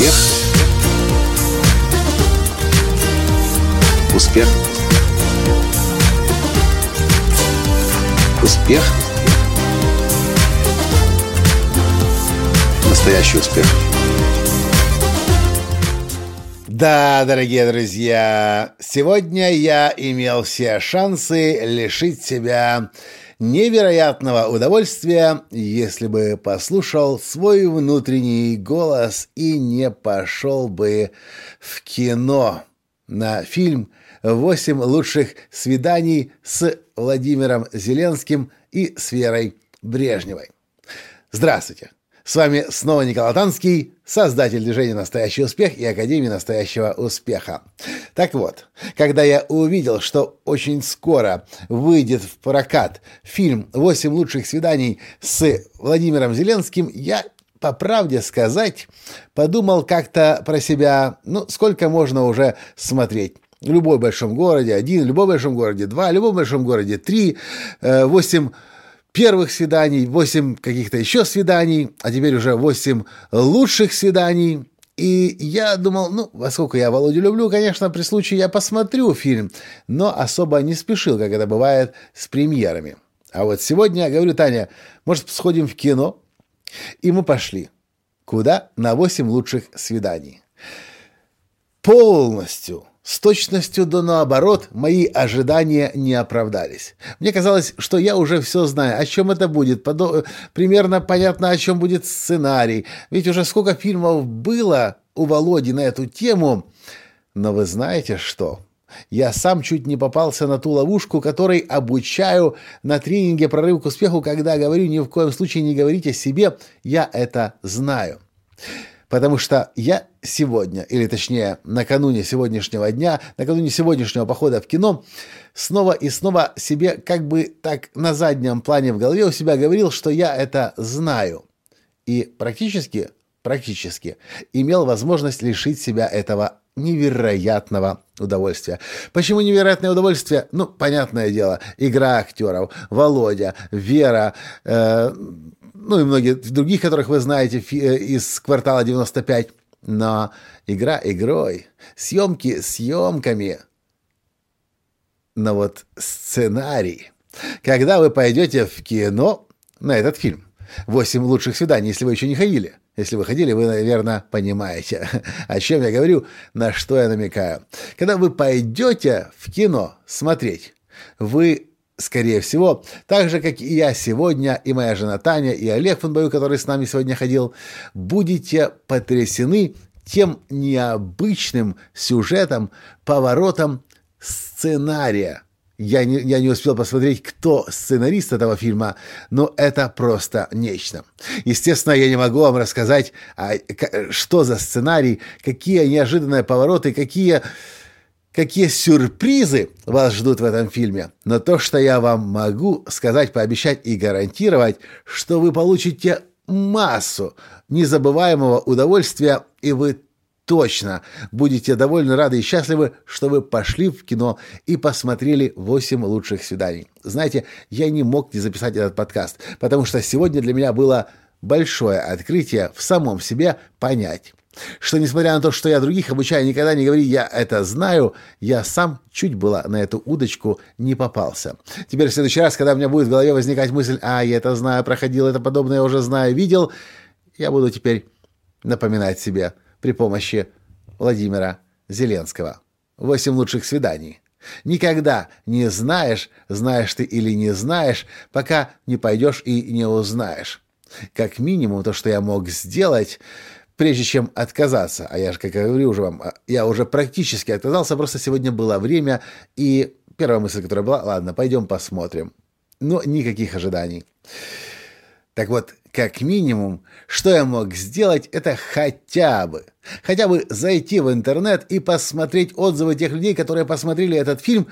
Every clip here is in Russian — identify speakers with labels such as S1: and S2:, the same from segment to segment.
S1: Успех. Успех. Успех. Настоящий успех.
S2: Да, дорогие друзья, сегодня я имел все шансы лишить себя невероятного удовольствия, если бы послушал свой внутренний голос и не пошел бы в кино на фильм «Восемь лучших свиданий» с Владимиром Зеленским и с Верой Брежневой. Здравствуйте! С вами снова Николай Танский, создатель движения «Настоящий успех» и Академии «Настоящего успеха». Так вот, когда я увидел, что очень скоро выйдет в прокат фильм «Восемь лучших свиданий» с Владимиром Зеленским, я по правде сказать, подумал как-то про себя, ну, сколько можно уже смотреть. В любой большом городе один, в любом большом городе два, в любом большом городе три, восемь первых свиданий, 8 каких-то еще свиданий, а теперь уже 8 лучших свиданий. И я думал, ну, поскольку я Володю люблю, конечно, при случае я посмотрю фильм, но особо не спешил, как это бывает с премьерами. А вот сегодня я говорю, Таня, может, сходим в кино? И мы пошли. Куда? На 8 лучших свиданий. Полностью с точностью до наоборот, мои ожидания не оправдались. Мне казалось, что я уже все знаю, о чем это будет, подо... примерно понятно, о чем будет сценарий. Ведь уже сколько фильмов было у Володи на эту тему. Но вы знаете что? Я сам чуть не попался на ту ловушку, которой обучаю на тренинге «Прорыв к успеху», когда говорю, ни в коем случае не говорите себе «я это знаю». Потому что я сегодня, или точнее накануне сегодняшнего дня, накануне сегодняшнего похода в кино, снова и снова себе как бы так на заднем плане в голове у себя говорил, что я это знаю. И практически, практически имел возможность лишить себя этого невероятного удовольствия. Почему невероятное удовольствие? Ну, понятное дело, игра актеров, Володя, Вера, э, ну и многие других, которых вы знаете э, из «Квартала 95». Но игра игрой, съемки съемками. Но вот сценарий. Когда вы пойдете в кино на этот фильм, «Восемь лучших свиданий», если вы еще не ходили, если вы ходили, вы, наверное, понимаете, о чем я говорю, на что я намекаю. Когда вы пойдете в кино смотреть, вы скорее всего, так же, как и я сегодня, и моя жена Таня, и Олег Фонбою, который с нами сегодня ходил, будете потрясены тем необычным сюжетом, поворотом сценария. Я не, я не успел посмотреть, кто сценарист этого фильма, но это просто нечто. Естественно, я не могу вам рассказать, а, что за сценарий, какие неожиданные повороты, какие какие сюрпризы вас ждут в этом фильме. Но то, что я вам могу сказать, пообещать и гарантировать, что вы получите массу незабываемого удовольствия, и вы точно будете довольно рады и счастливы, что вы пошли в кино и посмотрели 8 лучших свиданий. Знаете, я не мог не записать этот подкаст, потому что сегодня для меня было большое открытие в самом себе понять, что, несмотря на то, что я других обучаю, никогда не говори «я это знаю», я сам чуть было на эту удочку не попался. Теперь в следующий раз, когда у меня будет в голове возникать мысль «а, я это знаю, проходил это подобное, я уже знаю, видел», я буду теперь напоминать себе при помощи Владимира Зеленского. «Восемь лучших свиданий». Никогда не знаешь, знаешь ты или не знаешь, пока не пойдешь и не узнаешь. Как минимум, то, что я мог сделать, прежде чем отказаться, а я же, как я говорю уже вам, а, я уже практически отказался, просто сегодня было время, и первая мысль, которая была, ладно, пойдем посмотрим. Но никаких ожиданий. Так вот, как минимум, что я мог сделать, это хотя бы, хотя бы зайти в интернет и посмотреть отзывы тех людей, которые посмотрели этот фильм,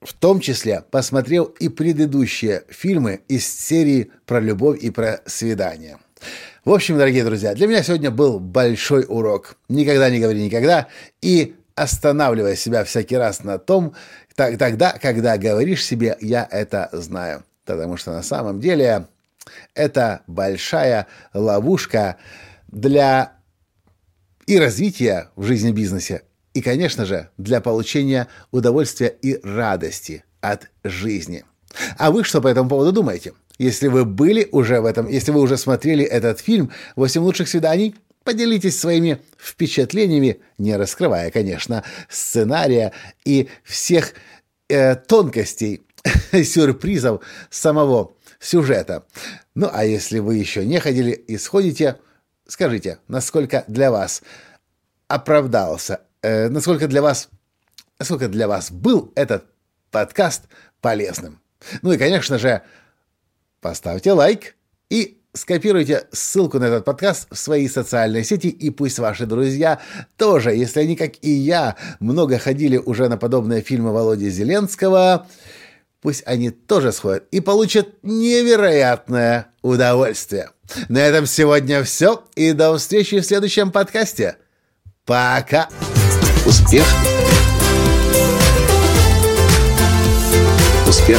S2: в том числе посмотрел и предыдущие фильмы из серии про любовь и про свидание. В общем, дорогие друзья, для меня сегодня был большой урок. Никогда не говори никогда и останавливая себя всякий раз на том, так, тогда, когда говоришь себе «я это знаю». Потому что на самом деле это большая ловушка для и развития в жизни бизнесе, и, конечно же, для получения удовольствия и радости от жизни. А вы что по этому поводу думаете? Если вы были уже в этом, если вы уже смотрели этот фильм «Восемь лучших свиданий», поделитесь своими впечатлениями, не раскрывая, конечно, сценария и всех э, тонкостей, сюрпризов самого сюжета. Ну, а если вы еще не ходили и сходите, скажите, насколько для вас оправдался, э, насколько для вас, насколько для вас был этот подкаст полезным. Ну и, конечно же, поставьте лайк и скопируйте ссылку на этот подкаст в свои социальные сети, и пусть ваши друзья тоже, если они, как и я, много ходили уже на подобные фильмы Володи Зеленского, пусть они тоже сходят и получат невероятное удовольствие. На этом сегодня все, и до встречи в следующем подкасте. Пока!
S1: Успех! Успех!